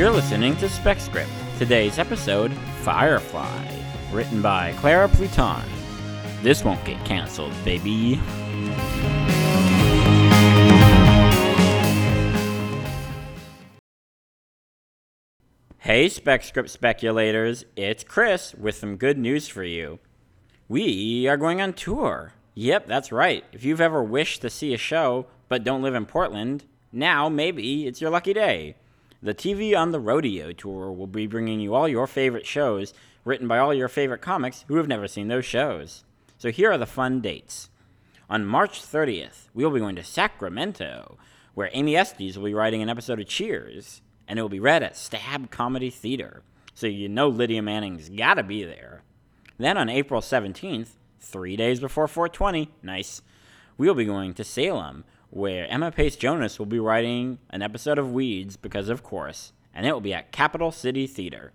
You're listening to Spec Script. Today's episode, Firefly, written by Clara Pluton. This won't get canceled, baby. Hey, Spec Script speculators, it's Chris with some good news for you. We are going on tour. Yep, that's right. If you've ever wished to see a show but don't live in Portland, now maybe it's your lucky day. The TV on the Rodeo tour will be bringing you all your favorite shows written by all your favorite comics who have never seen those shows. So here are the fun dates. On March 30th, we will be going to Sacramento, where Amy Estes will be writing an episode of Cheers, and it will be read at Stab Comedy Theater. So you know Lydia Manning's gotta be there. Then on April 17th, three days before 420, nice, we will be going to Salem, where Emma Pace Jonas will be writing an episode of Weeds, because of course, and it will be at Capital City Theater.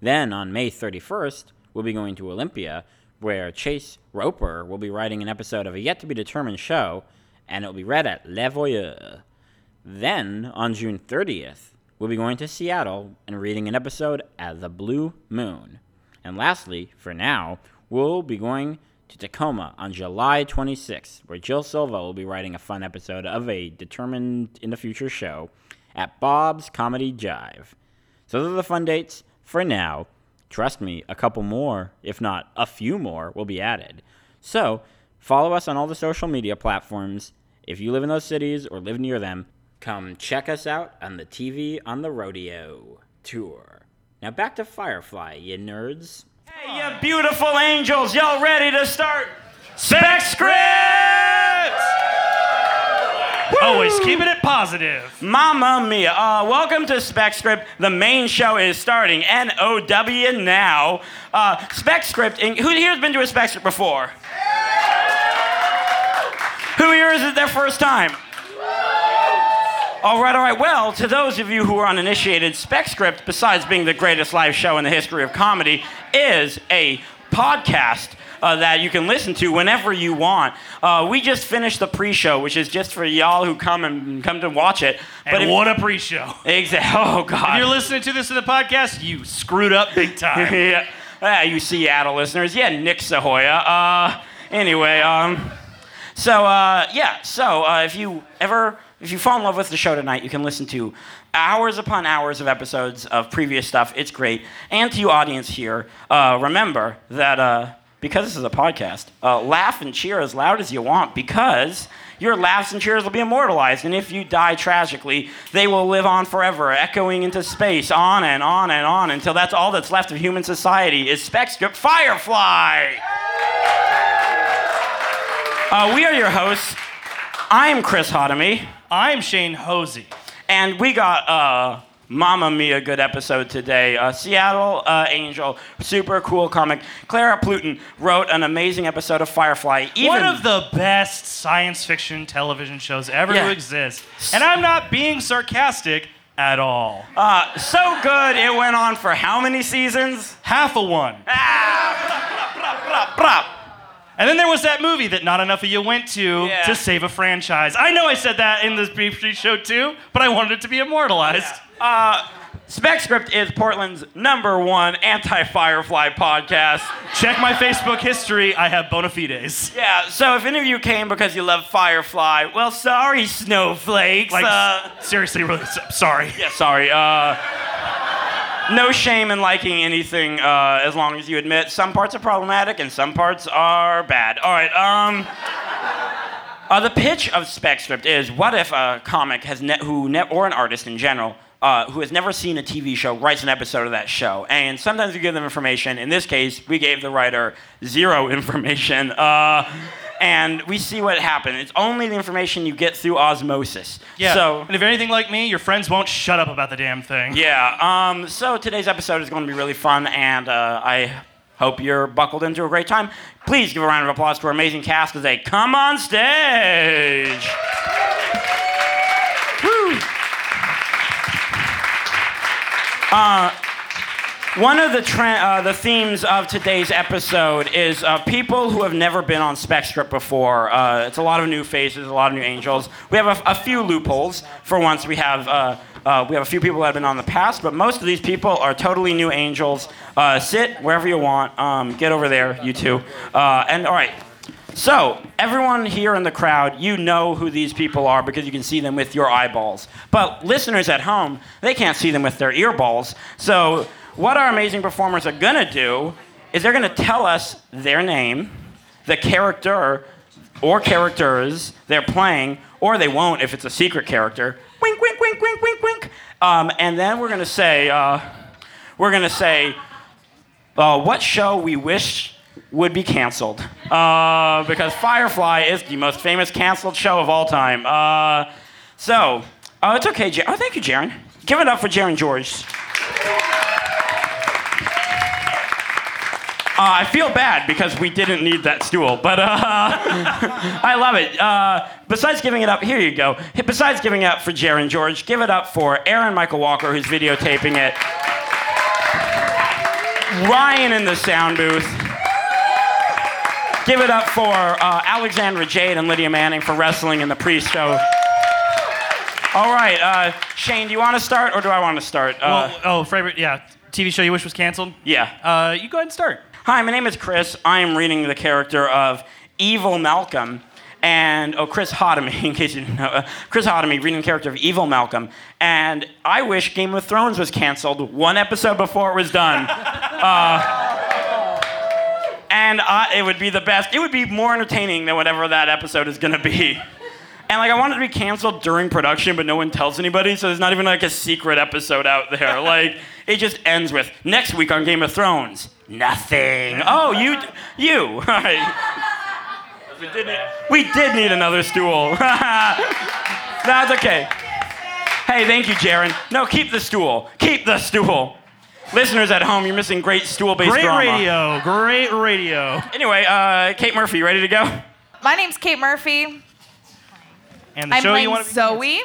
Then on May 31st, we'll be going to Olympia, where Chase Roper will be writing an episode of a yet to be determined show, and it will be read at Le Voyeur. Then on June 30th, we'll be going to Seattle and reading an episode at the Blue Moon. And lastly, for now, we'll be going to Tacoma on July 26th, where Jill Silva will be writing a fun episode of a determined in the future show at Bob's Comedy Jive. So those are the fun dates for now. Trust me, a couple more, if not a few more, will be added. So follow us on all the social media platforms. If you live in those cities or live near them, come check us out on the TV on the Rodeo tour. Now back to Firefly, you nerds. Hey, you beautiful angels, y'all ready to start? Spec Script! Always keeping it positive. Mama mia. Uh, welcome to Spec Script. The main show is starting. N-O-W now. Uh, Spec Script, in, who here has been to a Spec Script before? Who here is it their first time? All right, all right. Well, to those of you who are uninitiated, Spec Script, besides being the greatest live show in the history of comedy, is a podcast uh, that you can listen to whenever you want. Uh, we just finished the pre-show, which is just for y'all who come and come to watch it. And if- what a pre-show. Exactly. Oh God! If you're listening to this in the podcast, you screwed up big time. yeah. yeah, you Seattle listeners. Yeah, Nick Sahoya. Uh, anyway, um, so uh, yeah, so uh, if you ever, if you fall in love with the show tonight, you can listen to hours upon hours of episodes of previous stuff. It's great. And to you audience here, uh, remember that uh, because this is a podcast, uh, laugh and cheer as loud as you want because your laughs and cheers will be immortalized. And if you die tragically, they will live on forever, echoing into space, on and on and on until that's all that's left of human society is Spec Script Firefly. Uh, we are your hosts. I'm Chris Hotomy, I'm Shane Hosey. and we got uh, Mamma Mia good episode today. Uh, Seattle uh, Angel, super cool comic. Clara Pluton wrote an amazing episode of Firefly. Even One of the best science fiction television shows ever Yeah. to exist. And I'm not being sarcastic at all. uh, so good. It went on for how many seasons? Half a one. Ah, brap, brap, brap. And then there was that movie that not enough of you went to Yeah. to save a franchise. I know I said that in this brief show too, but I wanted it to be immortalized. Uh, Spec Script is Portland's number one anti-Firefly podcast. Check my Facebook history. I have bona fides. Yeah, so if any of you came because you love Firefly, well, sorry, snowflakes. Like, uh, seriously, really sorry. yeah, sorry. Uh, no shame in liking anything uh, as long as you admit some parts are problematic and some parts are bad. All right, um. Uh, the pitch of Spec Script is what if a comic has ne- who ne- or an artist in general uh, who has never seen a TV show writes an episode of that show, and sometimes we give them information. In this case, we gave the writer zero information, uh, and we see what happened. It's only the information you get through osmosis. Yeah. So and if you're anything like me, your friends won't shut up about the damn thing. yeah. Um, so today's episode is going to be really fun, and uh, I hope you're buckled into a great time. Please give a round of applause to our amazing cast as they come on stage. Woo. Uh, one of the uh, the themes of today's episode is uh, people who have never been on Spec Script before. Uh, it's a lot of new faces, a lot of new angels. We have a, few loopholes. For once, we have uh, uh, we have a few people that have been on the past, but most of these people are totally new angels. Uh, sit wherever you want. Um, get over there, you two. And all right. So, everyone here in the crowd, you know who these people are because you can see them with your eyeballs. But listeners at home, they can't see them with their earballs. So, what our amazing performers are gonna do is they're gonna tell us their name, the character or characters they're playing, or they won't if it's a secret character. Wink, wink, wink, wink, wink, wink. Um, and then we're gonna say, uh, we're gonna say, uh, what show we wish would be canceled. Uh, because Firefly is the most famous canceled show of all time. Uh, so, oh, it's okay, Oh, thank you, Jaron. Give it up for Jaron George. I feel bad because we didn't need that stool, but uh, I love it. Uh, besides giving it up, here you go. Besides giving it up for Jaron George, give it up for Aaron Michael Walker, who's videotaping it. Ryan in the sound booth. Give it up for uh, Alexandra Jade and Lydia Manning for wrestling in the pre-show. All right, uh, Shane, do you want to start or do I want to start? Uh, well, oh, favorite, yeah. TV show you wish was canceled? yeah. Uh, you go ahead and start. Hi, my name is Chris. I am reading the character of Evil Malcolm. And, oh, Chris Hotomy, in case you didn't know. Uh, Chris Hotomy, reading the character of Evil Malcolm. And I wish Game of Thrones was canceled one episode before it was done. Uh, and I, it would be the best. It would be more entertaining than whatever that episode is going to be. And like I want it to be canceled during production, but no one tells anybody, so there's not even like a secret episode out there. Like it just ends with next week on Game of Thrones, nothing. Oh, you, you. All right. We did, need, we did need another stool. That's okay. Hey, thank you, Jaron. No, keep the stool. Keep the stool. Listeners at home, you're missing great stool-based drama. Great drama. radio. Great radio. Anyway, uh, Kate Murphy, ready to go? My name's Kate Murphy. And the I'm show playing you want to be Zoe.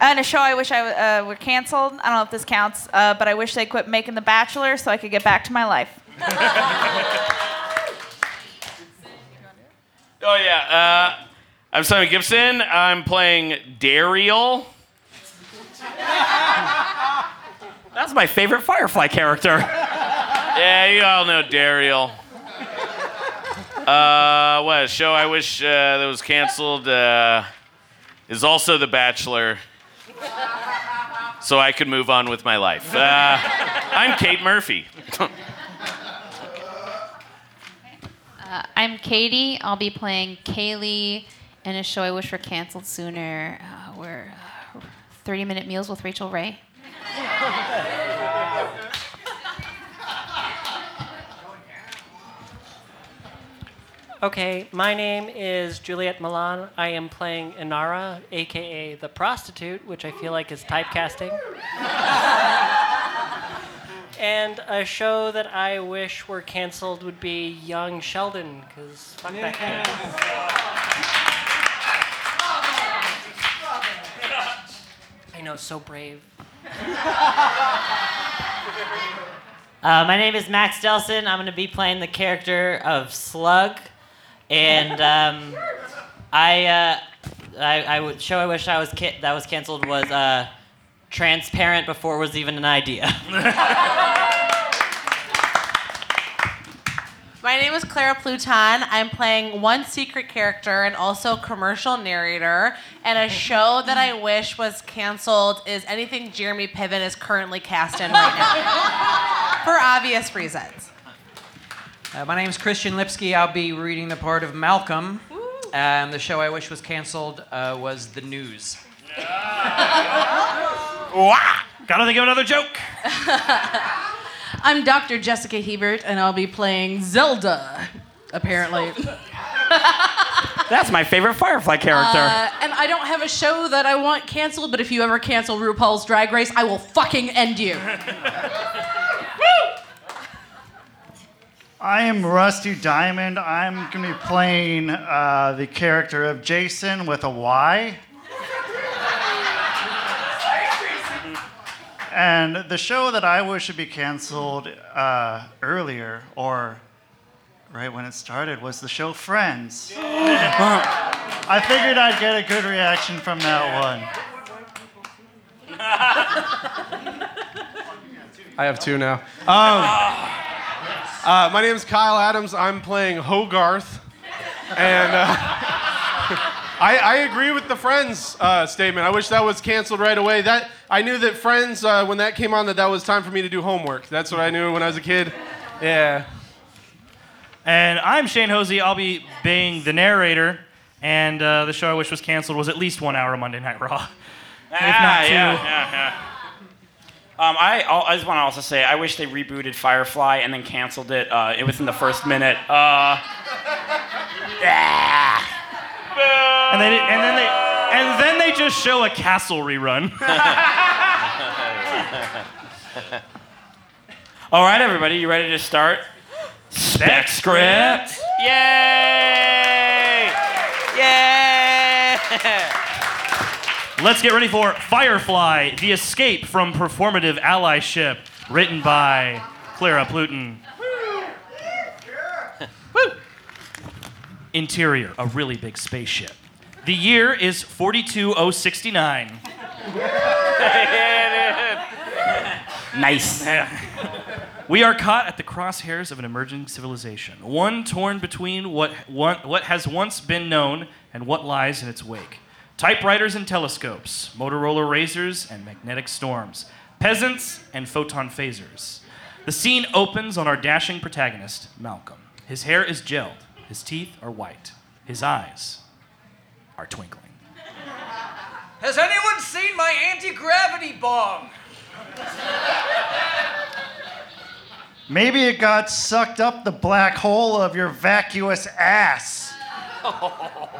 And a show I wish I uh, were canceled. I don't know if this counts, uh, but I wish they quit making The Bachelor so I could get back to my life. Oh yeah. Uh, I'm Simon Gibson. I'm playing Dariel. That's my favorite Firefly character. Yeah, you all know Dariel. Uh, what a show I wish uh, that was canceled uh, is also The Bachelor, so I could move on with my life. Uh, I'm Kate Murphy. I'm Katie. I'll be playing Kaylee in a show I wish were canceled sooner. Uh, we're uh, 30 Minute Meals with Rachael Ray. Okay, my name is Juliet Milan. I am playing Inara, aka the prostitute, which I feel like is typecasting. and a show that I wish were canceled would be Young Sheldon, because fuck that kid. I know, so brave. Uh, my name is Max Delson. I'm going to be playing the character of Slug, and um, I, uh, I, I would show I wish I was ca- that was canceled was uh, transparent before it was even an idea. My name is Clara Pluton. I'm playing one secret character and also commercial narrator. And a show that I wish was canceled is anything Jeremy Piven is currently cast in right now. For obvious reasons. Uh, my name is Christian Lipsky. I'll be reading the part of Malcolm. And the show I wish was canceled uh, was The News. Gotta think of another joke. I'm Dr. Jessica Hebert, and I'll be playing Zelda, apparently. That's my favorite Firefly character. Uh, and I don't have a show that I want canceled, but if you ever cancel RuPaul's Drag Race, I will fucking end you. I am Rusty Diamond. I'm going to be playing uh, the character of Jason with a Y. And the show that I wish should be canceled uh, earlier, or right when it started, was the show Friends. I figured I'd get a good reaction from that one. I have two now. Um, uh, my name is Kyle Adams. I'm playing Hogarth, and uh, I, I agree with the Friends uh, statement. I wish that was canceled right away. That I knew that Friends, uh, when that came on, that that was time for me to do homework. That's what I knew when I was a kid. Yeah. And I'm Shane Hosey. I'll be being the narrator. And uh, the show I wish was canceled was at least one hour of Monday Night Raw. if Ah, not two. yeah, yeah, yeah. Um, I, I'll- just want to also say I wish they rebooted Firefly and then canceled it uh, it within the first minute. Uh, And, they, and then they and then they just show a castle rerun. all right, everybody, you ready to start? Spec script. Yay! Yay! Let's get ready for Firefly: The Escape from Performative Allyship, written by Clara Pluton. Interior: A really big spaceship. The year is 42069. Nice. We are caught at the crosshairs of an emerging civilization, one torn between what, one, what has once been known and what lies in its wake. Typewriters and telescopes, Motorola razors and magnetic storms, peasants and photon phasers. The scene opens on our dashing protagonist, Malcolm. His hair is gelled, his teeth are white, his eyes are twinkling. Has anyone seen my anti-gravity bong? Maybe it got sucked up the black hole of your vacuous ass.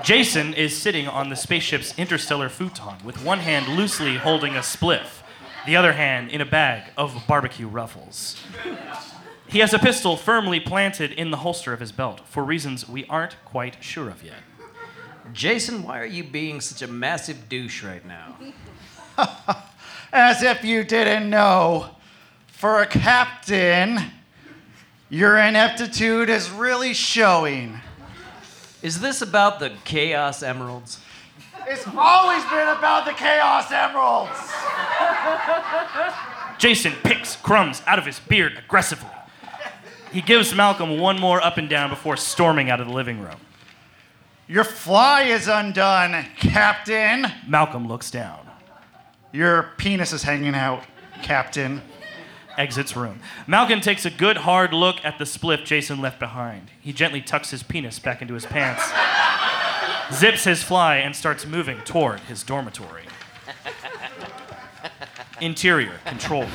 Jason is sitting on the spaceship's interstellar futon with one hand loosely holding a spliff, the other hand in a bag of barbecue ruffles. He has a pistol firmly planted in the holster of his belt for reasons we aren't quite sure of yet. Jason, why are you being such a massive douche right now? As if you didn't know. For a captain, your ineptitude is really showing. Is this about the Chaos Emeralds? It's always been about the Chaos Emeralds. Jason picks crumbs out of his beard aggressively. He gives Malcolm one more up and down before storming out of the living room. Your fly is undone, Captain. Malcolm looks down, Your penis is hanging out, Captain. Exits room. Malcolm takes a good hard look at the spliff Jason left behind. He gently tucks his penis back into his pants, zips his fly, and starts moving toward his dormitory. Interior control room.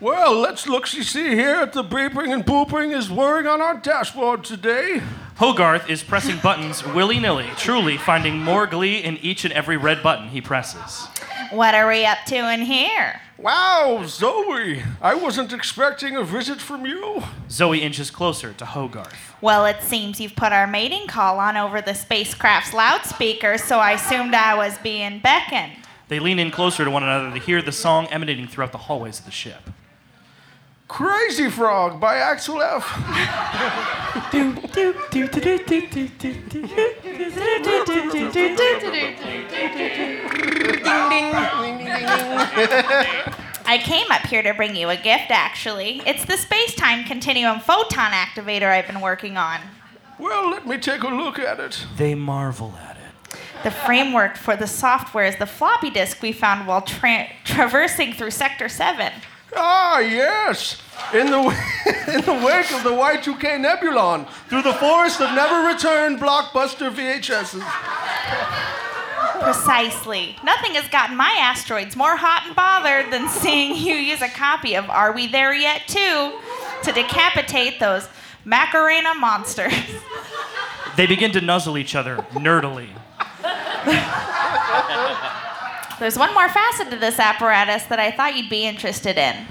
Well, let's look see see here at the beeping and booping is whirring on our dashboard today. Hogarth is pressing buttons willy nilly, truly finding more glee in each and every red button he presses. What are we up to in here? Wow, Zoe, I wasn't expecting a visit from you. Zoe inches closer to Hogarth. Well, it seems you've put our mating call on over the spacecraft's loudspeaker, so I assumed I was being beckoned. They lean in closer to one another to hear the song emanating throughout the hallways of the ship. Crazy Frog by Axel F. I came up here to bring you a gift, actually. It's the space time continuum photon activator I've been working on. Well, let me take a look at it. They marvel at it. The framework for the software is the floppy disk we found while tra- traversing through Sector 7. Ah, yes. In the, in the wake of the Y2K Nebulon, through the forest of never returned blockbuster VHSs. Precisely. Nothing has gotten my asteroids more hot and bothered than seeing you use a copy of Are We There Yet Too to decapitate those Macarena monsters. They begin to nuzzle each other nerdily. There's one more facet to this apparatus that I thought you'd be interested in.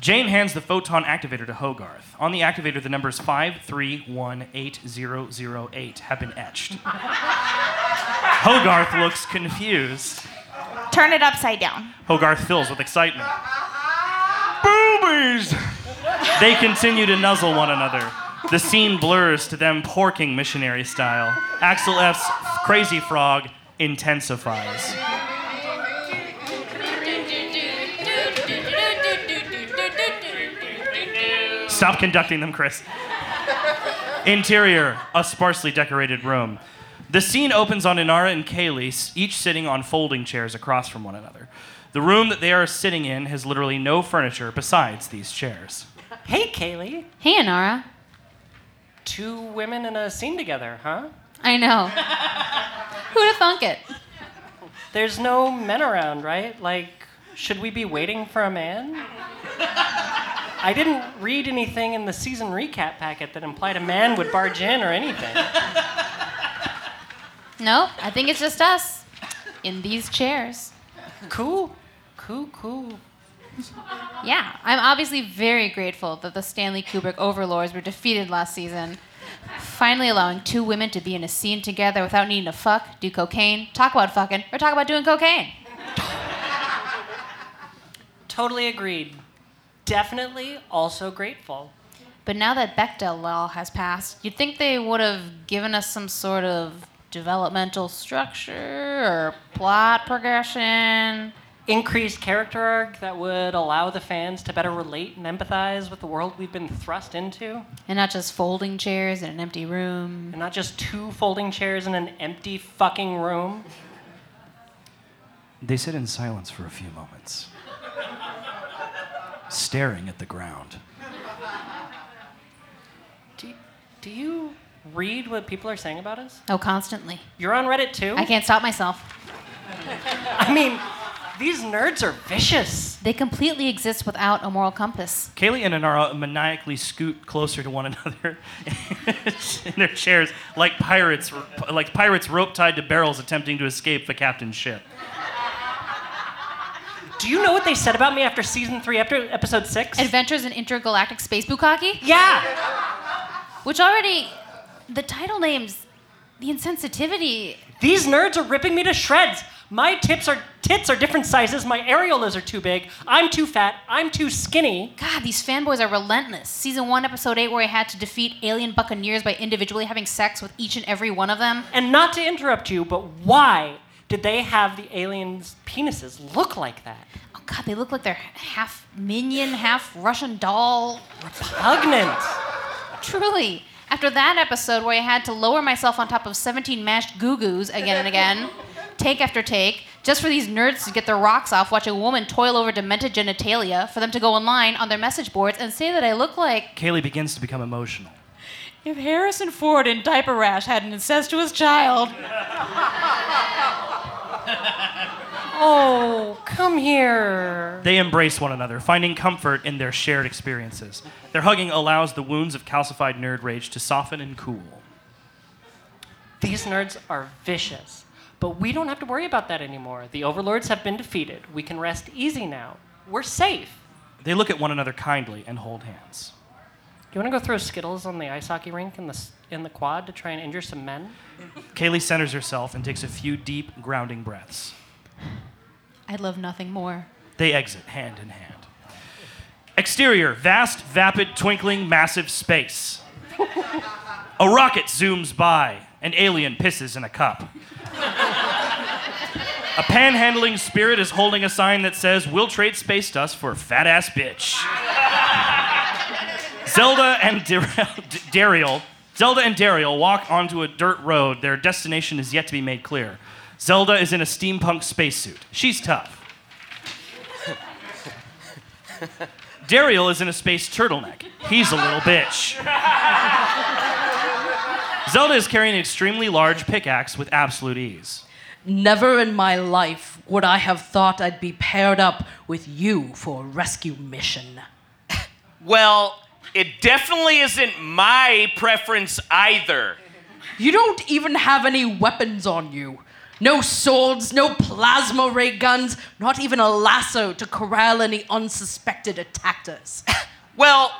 Jane hands the photon activator to Hogarth. On the activator, the numbers 5318008 have been etched. Hogarth looks confused. Turn it upside down. Hogarth fills with excitement. Boobies! They continue to nuzzle one another. The scene blurs to them porking missionary style. Axel F's Crazy Frog intensifies. Stop conducting them, Chris. Interior, a sparsely decorated room. The scene opens on Inara and Kaylee, each sitting on folding chairs across from one another. The room that they are sitting in has literally no furniture besides these chairs. Hey, Kaylee. Hey, Anara. Two women in a scene together, huh? I know. Who'd have thunk it? There's no men around, right? Like, should we be waiting for a man? I didn't read anything in the season recap packet that implied a man would barge in or anything. No, I think it's just us in these chairs. Cool. Cool, cool. Yeah, I'm obviously very grateful that the Stanley Kubrick overlords were defeated last season. Finally allowing two women to be in a scene together without needing to fuck, do cocaine, talk about fucking, or talk about doing cocaine. Totally agreed. Definitely also grateful. But now that Bechdel law has passed, you'd think they would have given us some sort of developmental structure or plot progression. Increased character arc that would allow the fans to better relate and empathize with the world we've been thrust into. And not just folding chairs in an empty room. And not just two folding chairs in an empty fucking room. They sit in silence for a few moments, staring at the ground. Do, do you read what people are saying about us? Oh, constantly. You're on Reddit too? I can't stop myself. I mean, these nerds are vicious. They completely exist without a moral compass. Kaylee and Anara maniacally scoot closer to one another in their chairs, like pirates, like pirates rope tied to barrels attempting to escape the captain's ship. Do you know what they said about me after season three, after episode six? Adventures in Intergalactic Space Bukkake? Yeah! Which already, the title names, the insensitivity. These nerds are ripping me to shreds. My tips are tits are different sizes. My areolas are too big. I'm too fat. I'm too skinny. God, these fanboys are relentless. Season 1, Episode 8, where I had to defeat alien buccaneers by individually having sex with each and every one of them. And not to interrupt you, but why did they have the aliens' penises look like that? Oh, God, they look like they're half minion, half Russian doll. Repugnant. Truly. After that episode where I had to lower myself on top of 17 mashed goo goos again and again, take after take, just for these nerds to get their rocks off, watch a woman toil over demented genitalia, for them to go online on their message boards and say that I look like. Kaylee begins to become emotional. If Harrison Ford in Diaper Rash had an incestuous child. Oh, come here. They embrace one another, finding comfort in their shared experiences. Their hugging allows the wounds of calcified nerd rage to soften and cool. These nerds are vicious. But we don't have to worry about that anymore. The overlords have been defeated. We can rest easy now. We're safe. They look at one another kindly and hold hands. You want to go throw Skittles on the ice hockey rink in the, in the quad to try and injure some men? Kaylee centers herself and takes a few deep, grounding breaths. I'd love nothing more. They exit hand in hand. Exterior vast, vapid, twinkling, massive space. A rocket zooms by. An alien pisses in a cup. A panhandling spirit is holding a sign that says, We'll trade space dust for fat ass bitch. Zelda and Dar- Dariel, Zelda and Daryl walk onto a dirt road. Their destination is yet to be made clear. Zelda is in a steampunk spacesuit. She's tough. Daryl is in a space turtleneck. He's a little bitch. Zelda is carrying an extremely large pickaxe with absolute ease. Never in my life would I have thought I'd be paired up with you for a rescue mission. Well, it definitely isn't my preference either. You don't even have any weapons on you. No swords, no plasma ray guns, not even a lasso to corral any unsuspected attackers. Well,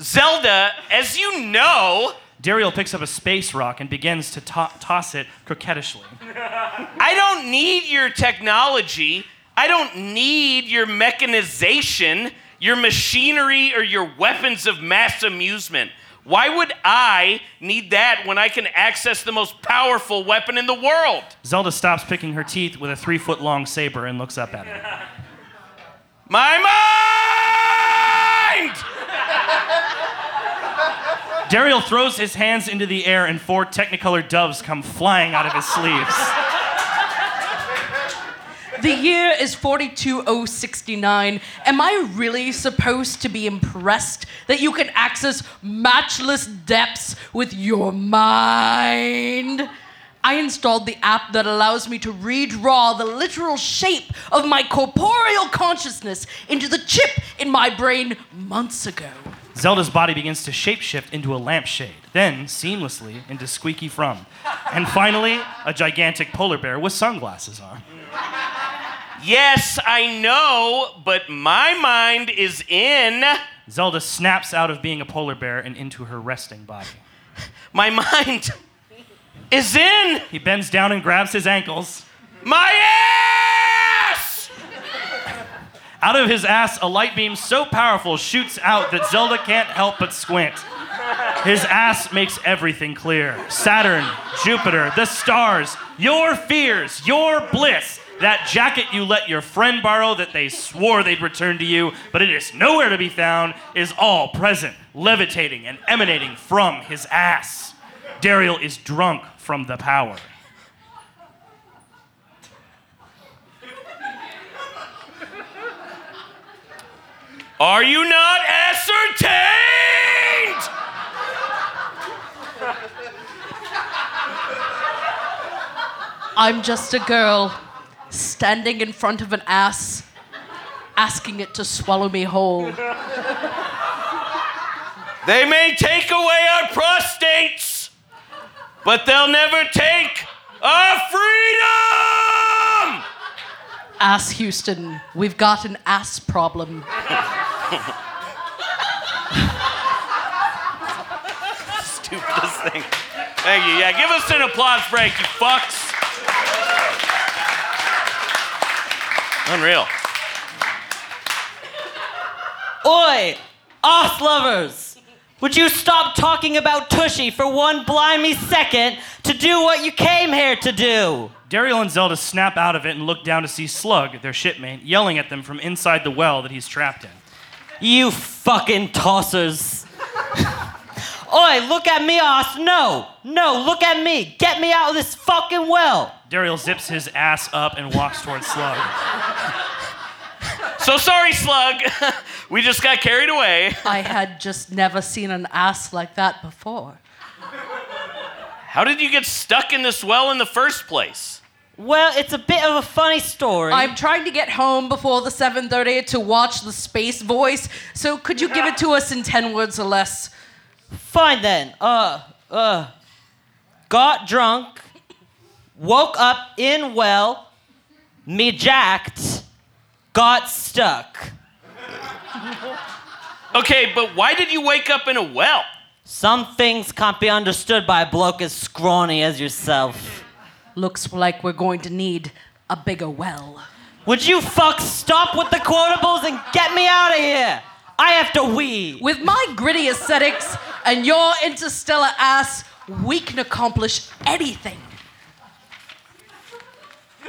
Zelda, as you know, Dariel picks up a space rock and begins to to- toss it coquettishly. I don't need your technology. I don't need your mechanization, your machinery, or your weapons of mass amusement. Why would I need that when I can access the most powerful weapon in the world? Zelda stops picking her teeth with a three foot long saber and looks up at him. My mind! Daryl throws his hands into the air, and four Technicolor doves come flying out of his sleeves. The year is 42069. Am I really supposed to be impressed that you can access matchless depths with your mind? I installed the app that allows me to redraw the literal shape of my corporeal consciousness into the chip in my brain months ago. Zelda's body begins to shapeshift into a lampshade, then seamlessly into Squeaky Fromme, and finally, a gigantic polar bear with sunglasses on. Yes, I know, but my mind is in. Zelda snaps out of being a polar bear and into her resting body. My mind is in. He bends down and grabs his ankles. My ass! Out of his ass, a light beam so powerful shoots out that Zelda can't help but squint. His ass makes everything clear Saturn, Jupiter, the stars, your fears, your bliss. That jacket you let your friend borrow that they swore they'd return to you, but it is nowhere to be found, is all present, levitating and emanating from his ass. Daryl is drunk from the power. Are you not ascertained? I'm just a girl standing in front of an ass, asking it to swallow me whole. They may take away our prostates, but they'll never take our freedom! Ass Houston, we've got an ass problem. Stupidest thing. Thank you. Yeah, give us an applause break, you fucks. Unreal. Oi, ass lovers! Would you stop talking about Tushy for one blimey second to do what you came here to do? Daryl and Zelda snap out of it and look down to see Slug, their shipmate, yelling at them from inside the well that he's trapped in. You fucking tossers. Oi, look at me, ass. No, no, look at me. Get me out of this fucking well. Daryl zips his ass up and walks towards Slug. So sorry, Slug. we just got carried away. I had just never seen an ass like that before. How did you get stuck in this well in the first place? Well, it's a bit of a funny story. I'm trying to get home before the 7:30 to watch the Space Voice. So could you give it to us in 10 words or less? Fine then. Uh, uh, got drunk, woke up in well, me jacked, got stuck. Okay, but why did you wake up in a well? Some things can't be understood by a bloke as scrawny as yourself. Looks like we're going to need a bigger well. Would you fuck stop with the quotables and get me out of here? I have to wee. With my gritty aesthetics and your interstellar ass, we can accomplish anything.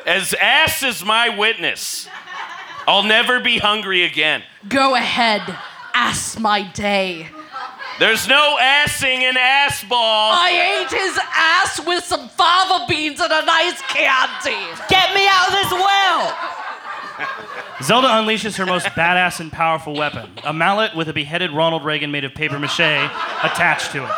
As ass is my witness, I'll never be hungry again. Go ahead, ass my day. There's no assing in ass ball. I ate his ass with some fava beans and a nice Chianti. Get me out of this well! Zelda unleashes her most badass and powerful weapon a mallet with a beheaded Ronald Reagan made of paper mache attached to it.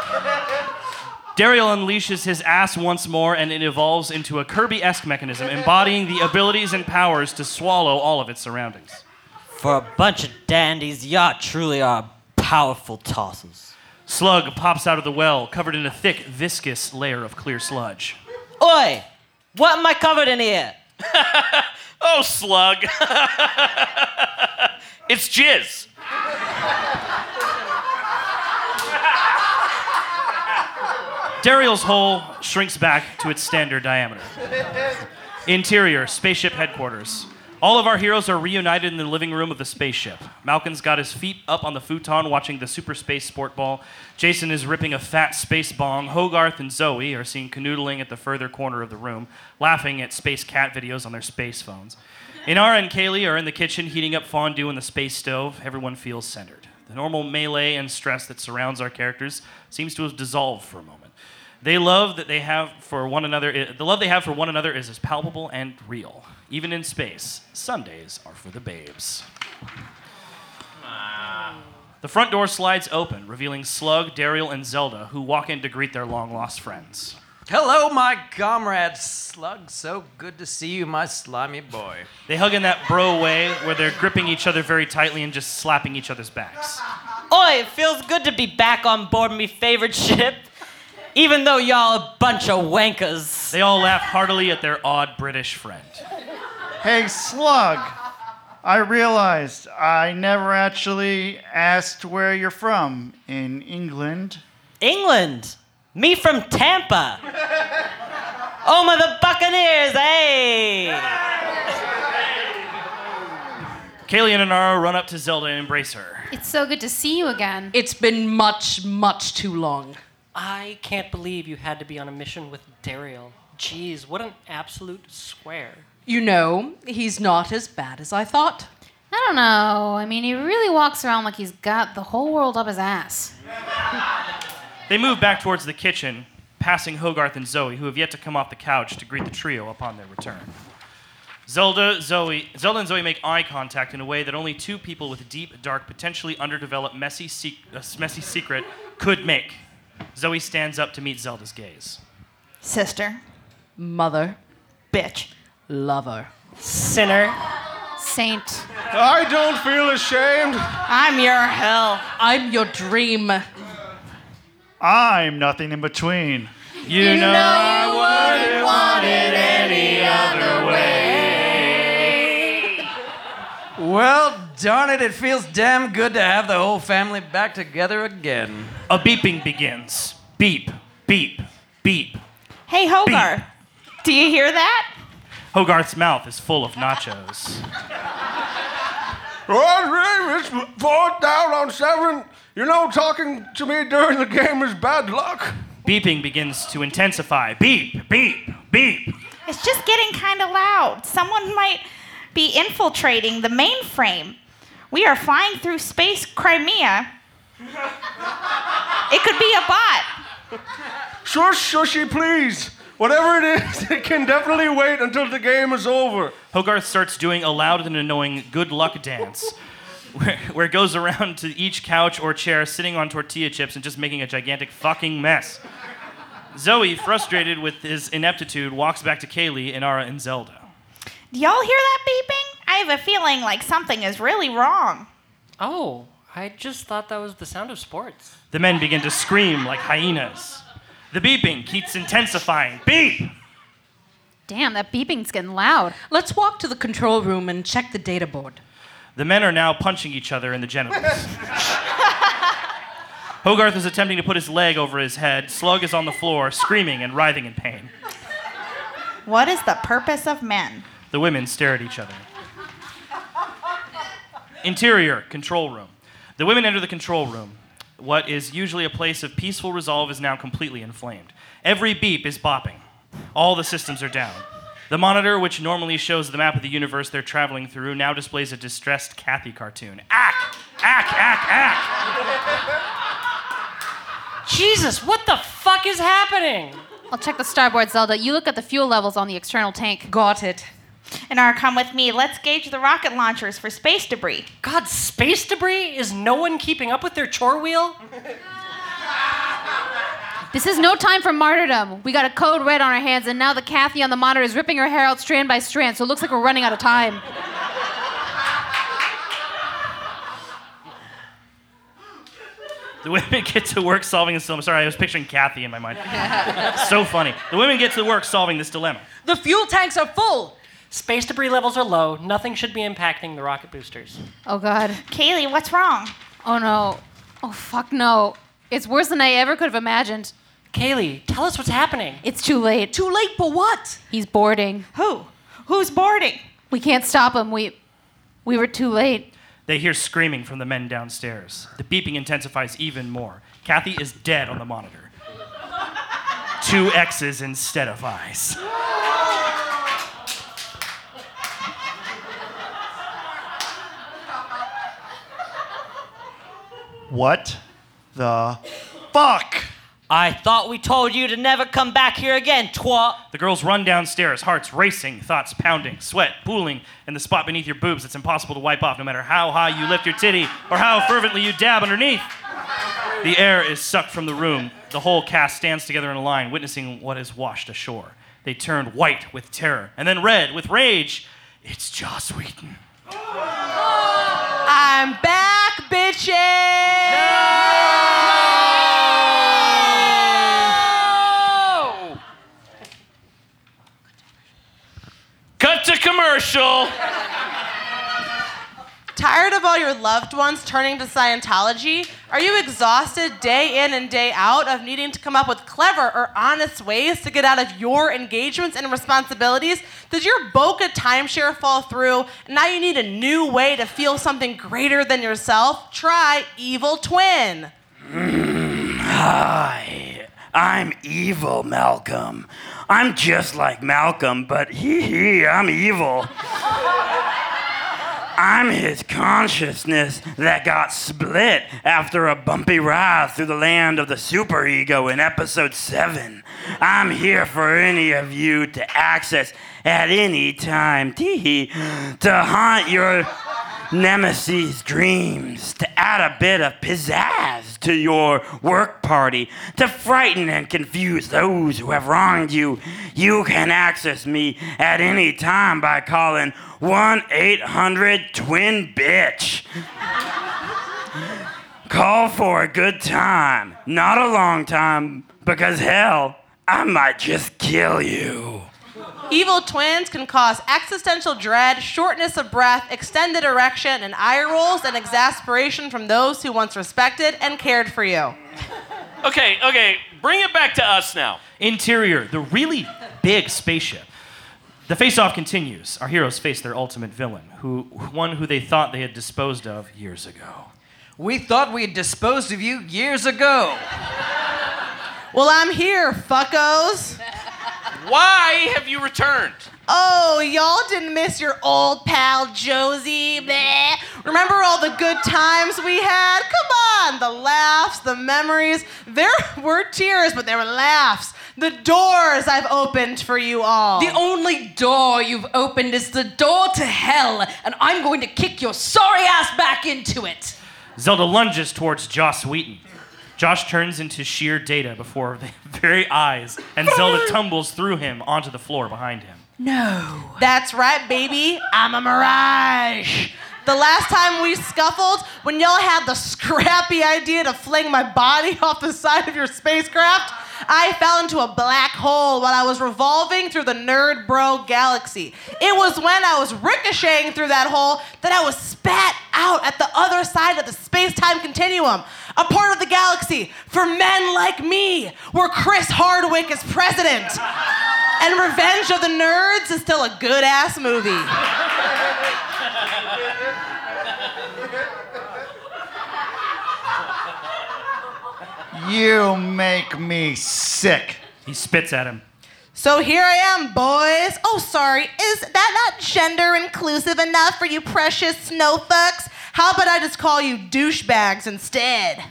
Daryl unleashes his ass once more and it evolves into a Kirby esque mechanism embodying the abilities and powers to swallow all of its surroundings. For a bunch of dandies, y'all truly are powerful tossers. Slug pops out of the well, covered in a thick, viscous layer of clear sludge. Oi! What am I covered in here? Oh, slug. it's jizz. Dariel's hole shrinks back to its standard diameter. Interior, spaceship headquarters. All of our heroes are reunited in the living room of the spaceship. Malkin's got his feet up on the futon watching the super space sport ball. Jason is ripping a fat space bong. Hogarth and Zoe are seen canoodling at the further corner of the room, laughing at space cat videos on their space phones. Inara and Kaylee are in the kitchen heating up fondue in the space stove. Everyone feels centered. The normal melee and stress that surrounds our characters seems to have dissolved for a moment. They love that they have for one another. Eh, the love they have for one another is as palpable and real. Even in space, Sundays are for the babes. The front door slides open, revealing Slug, Daryl, and Zelda, who walk in to greet their long lost friends. Hello, my comrade Slug. So good to see you, my slimy boy. They hug in that bro way where they're gripping each other very tightly and just slapping each other's backs. Oi, it feels good to be back on board me favorite ship. Even though y'all a bunch of wankers. They all laugh heartily at their odd British friend. Hey, Slug. I realized I never actually asked where you're from in England. England. Me from Tampa. Oh, my the Buccaneers, hey! Kaylee and Anara run up to Zelda and embrace her. It's so good to see you again. It's been much, much too long. I can't believe you had to be on a mission with Daryl. Jeez, what an absolute square. You know, he's not as bad as I thought. I don't know. I mean, he really walks around like he's got the whole world up his ass. They move back towards the kitchen, passing Hogarth and Zoe, who have yet to come off the couch to greet the trio upon their return. Zelda, Zoe, Zelda and Zoe make eye contact in a way that only two people with deep, dark, potentially underdeveloped, messy, sec- uh, messy secret could make. Zoe stands up to meet Zelda's gaze. Sister. Mother. Bitch. Lover. Sinner. Saint. I don't feel ashamed. I'm your hell. I'm your dream. I'm nothing in between. You, know, I wouldn't want it any other way. Well, darn it, it feels damn good to have the whole family back together again. A beeping begins. Beep, beep, beep. Hey, Hogarth. Do you hear that? Hogarth's mouth is full of nachos. Well, it's fourth down on seven. You know, talking to me during the game is bad luck. Beeping begins to intensify. Beep, beep, beep. It's just getting kind of loud. Someone might be infiltrating the mainframe. We are flying through space Crimea. It could be a bot. Shush, shushy, please. Whatever it is, it can definitely wait until the game is over. Hogarth starts doing a loud and annoying good luck dance, where, where it goes around to each couch or chair sitting on tortilla chips and just making a gigantic fucking mess. Zoe, frustrated with his ineptitude, walks back to Kaylee, Inara, and Zelda. Do y'all hear that beeping? I have a feeling like something is really wrong. Oh, I just thought that was the sound of sports. The men begin to scream like hyenas. The beeping keeps intensifying. Beep! Damn, that beeping's getting loud. Let's walk to the control room and check the data board. The men are now punching each other in the genitals. Hogarth is attempting to put his leg over his head. Slug is on the floor, screaming and writhing in pain. What is the purpose of men? The women stare at each other. Interior, control room. The women enter the control room. What is usually a place of peaceful resolve is now completely inflamed. Every beep is bopping. All the systems are down. The monitor, which normally shows the map of the universe they're traveling through, now displays a distressed Cathy cartoon. Ack! Ack, ack, ack! Jesus, what the fuck is happening? I'll check the starboard, Zelda. You look at the fuel levels on the external tank. Got it. And are come with me. Let's gauge the rocket launchers for space debris. God, space debris? Is no one keeping up with their chore wheel? This is no time for martyrdom. We got a code red on our hands, and now the Cathy on the monitor is ripping her hair out strand by strand, so it looks like we're running out of time. The women get to work solving this dilemma. Sorry, I was picturing Cathy in my mind. so funny. The women get to work solving this dilemma. The fuel tanks are full. Space debris levels are low. Nothing should be impacting the rocket boosters. Oh, God. Kaylee, what's wrong? Oh, no. Oh, fuck no. It's worse than I ever could have imagined. Kaylee, tell us what's happening. It's too late. Too late for what? He's boarding. Who? Who's boarding? We can't stop him. We we were too late. They hear screaming from the men downstairs. The beeping intensifies even more. Cathy is dead on the monitor. Two X's instead of eyes. What the fuck? I thought we told you to never come back here again, twat. The girls run downstairs, hearts racing, thoughts pounding, sweat pooling in the spot beneath your boobs that's impossible to wipe off no matter how high you lift your titty or how fervently you dab underneath. The air is sucked from the room. The whole cast stands together in a line, witnessing what is washed ashore. They turn white with terror and then red with rage. It's Joss Whedon. I'm back, bitches! Cut to commercial. Tired of all your loved ones turning to Scientology? Are you exhausted day in and day out of needing to come up with clever or honest ways to get out of your engagements and responsibilities? Did your Boca timeshare fall through and now you need a new way to feel something greater than yourself? Try Evil Twin. Mm, hi, I'm evil, Malcolm. I'm just like Malcolm, but hee hee, I'm evil. I'm his consciousness that got split after a bumpy ride through the land of the superego in episode 7. I'm here for any of you to access at any time, tee hee to haunt your nemesis dreams, to add a bit of pizzazz to your work party, to frighten and confuse those who have wronged you. You can access me at any time by calling 1 800 Twin Bitch. Call for a good time, not a long time, because hell, I might just kill you. Evil twins can cause existential dread, shortness of breath, extended erection, and eye rolls and exasperation from those who once respected and cared for you. Okay, okay, bring it back to us now. Interior, the really big spaceship. The face-off continues. Our heroes face their ultimate villain, who one who they thought they had disposed of years ago. We thought we had disposed of you years ago. Well, I'm here, fuckos. Why have you returned? Oh, y'all didn't miss your old pal Josie. Bleh. Remember all the good times we had? Come on, the laughs, the memories. There were tears, but there were laughs. The doors I've opened for you all. The only door you've opened is the door to hell, and I'm going to kick your sorry ass back into it. Zelda lunges towards Joss Whedon. Josh turns into sheer data before their very eyes, and Zelda tumbles through him onto the floor behind him. No. That's right, baby. I'm a mirage. The last time we scuffled, when y'all had the scrappy idea to fling my body off the side of your spacecraft, I fell into a black hole while I was revolving through the nerd bro galaxy. It was when I was ricocheting through that hole that I was spat out at the other side of the space time continuum, a part of the galaxy for men like me, where Chris Hardwick is president. And Revenge of the Nerds is still a good ass movie. You make me sick. He spits at him. So here I am, boys. Oh, sorry. Is that not gender inclusive enough for you precious snow fucks? How about I just call you douchebags instead?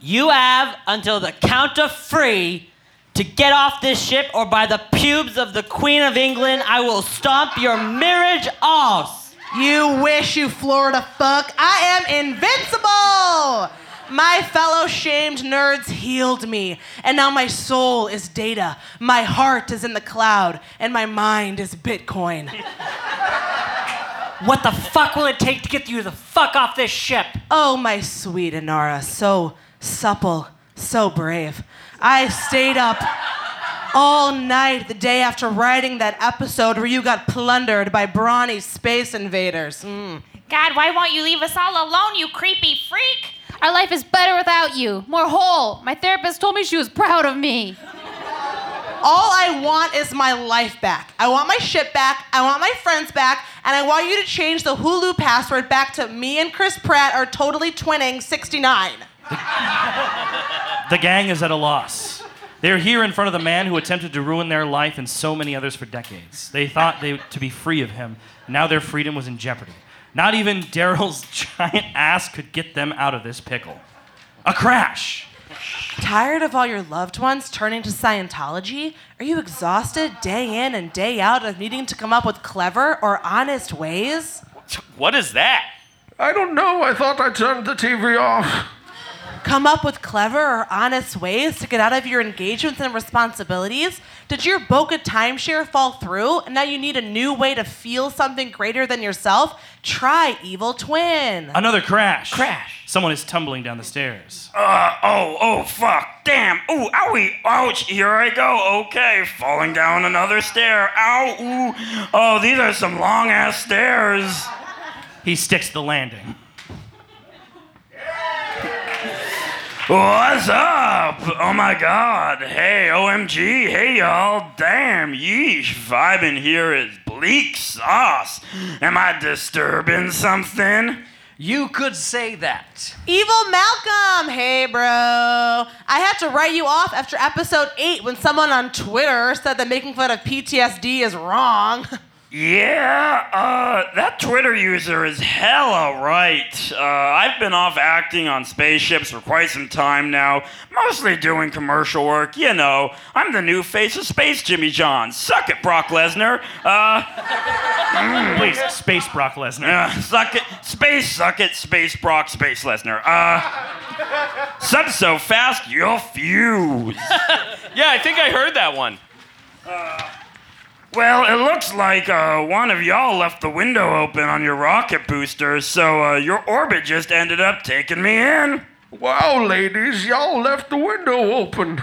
You have until the count of three to get off this ship, or by the pubes of the Queen of England, I will stomp your marriage off. You wish, you Florida fuck. I am invincible. My fellow shamed nerds healed me, and now my soul is data, my heart is in the cloud, and my mind is Bitcoin. What the fuck will it take to get you the fuck off this ship? Oh, my sweet Inara, so supple, so brave. I stayed up all night the day after writing that episode where you got plundered by brawny space invaders. Mm. God, why won't you leave us all alone, you creepy freak? Our life is better without you, more whole. My therapist told me she was proud of me. All I want is my life back. I want my shit back. I want my friends back. And I want you to change the Hulu password back to me and Chris Pratt are totally twinning 69. The gang is at a loss. They're here in front of the man who attempted to ruin their life and so many others for decades. They thought they to be free of him. Now their freedom was in jeopardy. Not even Daryl's giant ass could get them out of this pickle. A crash. Tired of all your loved ones turning to Scientology? Are you exhausted day in and day out of needing to come up with clever or honest ways? What is that? I don't know. I thought I turned the TV off. Come up with clever or honest ways to get out of your engagements and responsibilities? Did your Boca timeshare fall through and now you need a new way to feel something greater than yourself? Try Evil Twin. Another crash. Crash. Someone is tumbling down the stairs. Uh, oh, oh, fuck. Damn. Ooh, owie, ouch. Here I go. Okay, falling down another stair. Ow, ooh. Oh, these are some long ass stairs. He sticks the landing. What's up? Oh my god. Hey, OMG. Hey, y'all. Damn, yeesh. Vibe in here is bleak sauce. Am I disturbing something? You could say that. Evil Malcolm! Hey, bro. I had to write you off after episode 8 when someone on Twitter said that making fun of PTSD is wrong. Yeah, uh, that Twitter user is hella right. Uh, I've been off acting on spaceships for quite some time now, mostly doing commercial work. You know, I'm the new face of Space Jimmy John. Suck it, Brock Lesnar. Uh, mm. Please, Space Brock Lesnar. Yeah, suck it, space, suck it, space Brock, space Lesnar. Uh, sub so fast you'll fuse. Yeah, I think I heard that one. Well, it looks like uh, one of y'all left the window open on your rocket booster, so uh, your orbit just ended up taking me in. Wow, ladies, y'all left the window open.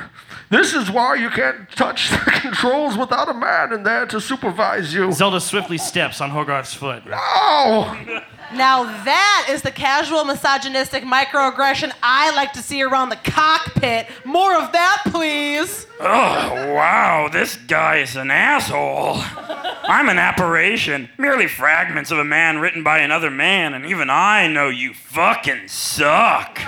This is why you can't touch the controls without a man in there to supervise you. Zelda swiftly steps on Hogarth's foot. Oh! Now that is the casual misogynistic microaggression I like to see around the cockpit. More of that, please. Oh, wow, this guy is an asshole. I'm an apparition, merely fragments of a man written by another man, and even I know you fucking suck.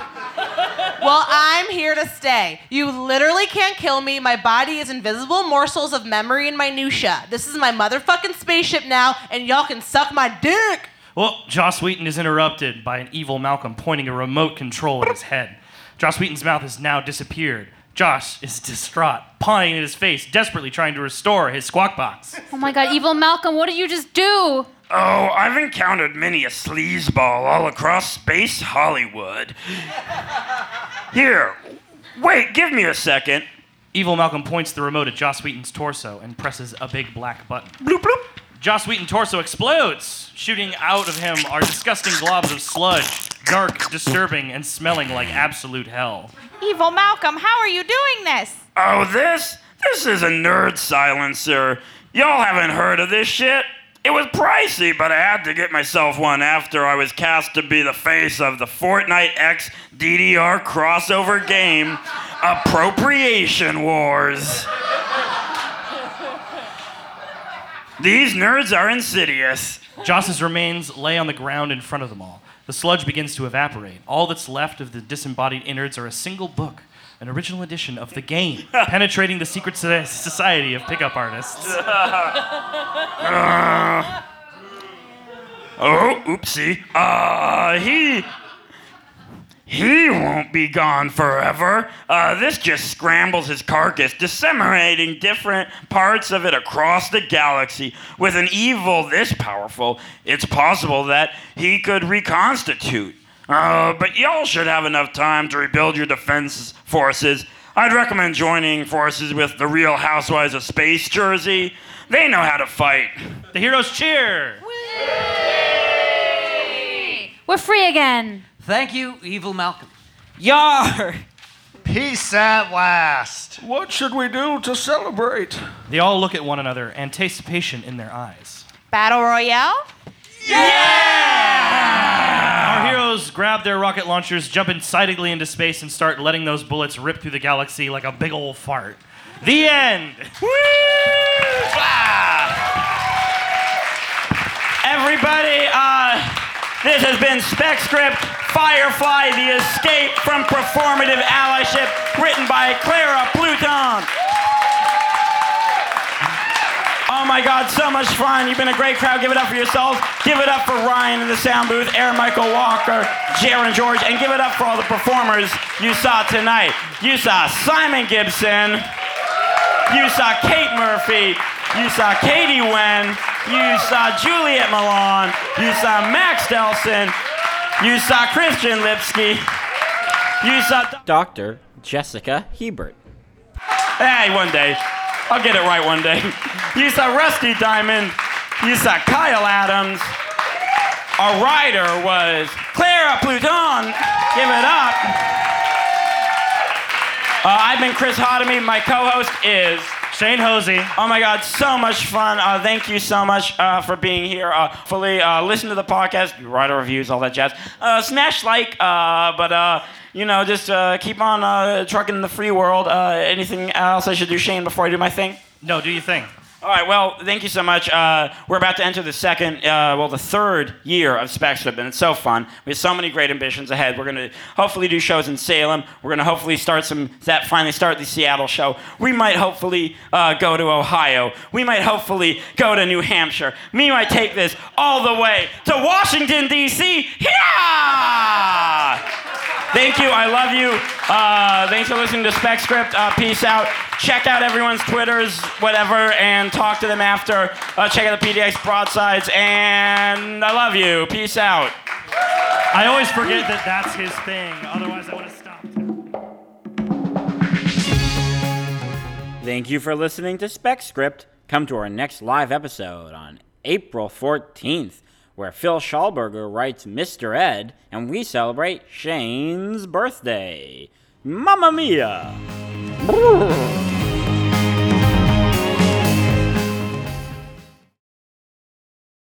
Well, I'm here to stay. You literally can't kill me. My body is invisible morsels of memory and minutia. This is my motherfucking spaceship now, and y'all can suck my dick. Well, Joss Whedon is interrupted by an evil Malcolm pointing a remote control at his head. Joss Whedon's mouth has now disappeared. Josh is distraught, pawing at his face, desperately trying to restore his squawk box. Oh my god, evil Malcolm, what did you just do? Oh, I've encountered many a sleazeball all across space Hollywood. Here, wait, give me a second. Evil Malcolm points the remote at Joss Whedon's torso and presses a big black button. Bloop bloop. Joss Whedon's torso explodes. Shooting out of him are disgusting globs of sludge, dark, disturbing, and smelling like absolute hell. Evil Malcolm, how are you doing this? Oh, this? This is a nerd silencer. Y'all haven't heard of this shit? It was pricey, but I had to get myself one after I was cast to be the face of the Fortnite X DDR crossover game, Appropriation Wars. These nerds are insidious. Joss's remains lay on the ground in front of them all. The sludge begins to evaporate. All that's left of the disembodied innards are a single book, an original edition of the game, penetrating the secret so- society of pickup artists. Uh, oh, oopsie. Uh, he. He won't be gone forever. Uh, this just scrambles his carcass, disseminating different parts of it across the galaxy. With an evil this powerful, it's possible that he could reconstitute. Uh, but y'all should have enough time to rebuild your defense forces. I'd recommend joining forces with the Real Housewives of Space Jersey. They know how to fight. The heroes cheer. We're free again. Thank you, evil Malcolm. Yar! Peace at last. What should we do to celebrate? They all look at one another, anticipation in their eyes. Battle Royale? Yeah! Our heroes grab their rocket launchers, jump excitedly into space, and start letting those bullets rip through the galaxy like a big old fart. The end. Everybody, uh, this has been Spec Script Firefly The Escape from Performative Allyship, written by Clara Pluton. Oh my God, so much fun. You've been a great crowd. Give it up for yourselves. Give it up for Ryan in the sound booth, Aaron Michael Walker, Jaron George, and give it up for all the performers you saw tonight. You saw Simon Gibson. You saw Kate Murphy. You saw Katie Wen. You saw Juliet Milan. You saw Max Delson. You saw Christian Lipsky. You saw Dr. Jessica Hebert. Hey, one day. I'll get it right one day. You saw Rusty Diamond. You saw Kyle Adams. Our writer was Clara Pluton. Give it up. Uh, I've been Chris Hodemy. My co-host is Shane Hosey. Oh my God, so much fun. Uh, thank you so much uh, for being here. Uh, fully uh, listen to the podcast, write our reviews, all that jazz. Uh, smash like, uh, but uh, you know, just uh, keep on uh, trucking in the free world. Uh, anything else I should do, Shane, before I do my thing? No, do you thing. All right, well, thank you so much. Uh, we're about to enter the second, uh, well, the third year of Spec Script, and it's so fun. We have so many great ambitions ahead. We're going to hopefully do shows in Salem. We're going to hopefully start some, that finally start the Seattle show. We might hopefully uh, go to Ohio. We might hopefully go to New Hampshire. Me might take this all the way to Washington, D.C. Yeah! Thank you. I love you. Uh, thanks for listening to Spec Script. Uh, peace out. Check out everyone's Twitters, whatever, and talk to them after. Uh, check out the PDX broadsides, and I love you. Peace out. I always forget that that's his thing. Otherwise, I would have stopped. Thank you for listening to Spec Script. Come to our next live episode on April 14th, where Phil Schallberger writes Mr. Ed, and we celebrate Shane's birthday. Mamma mia!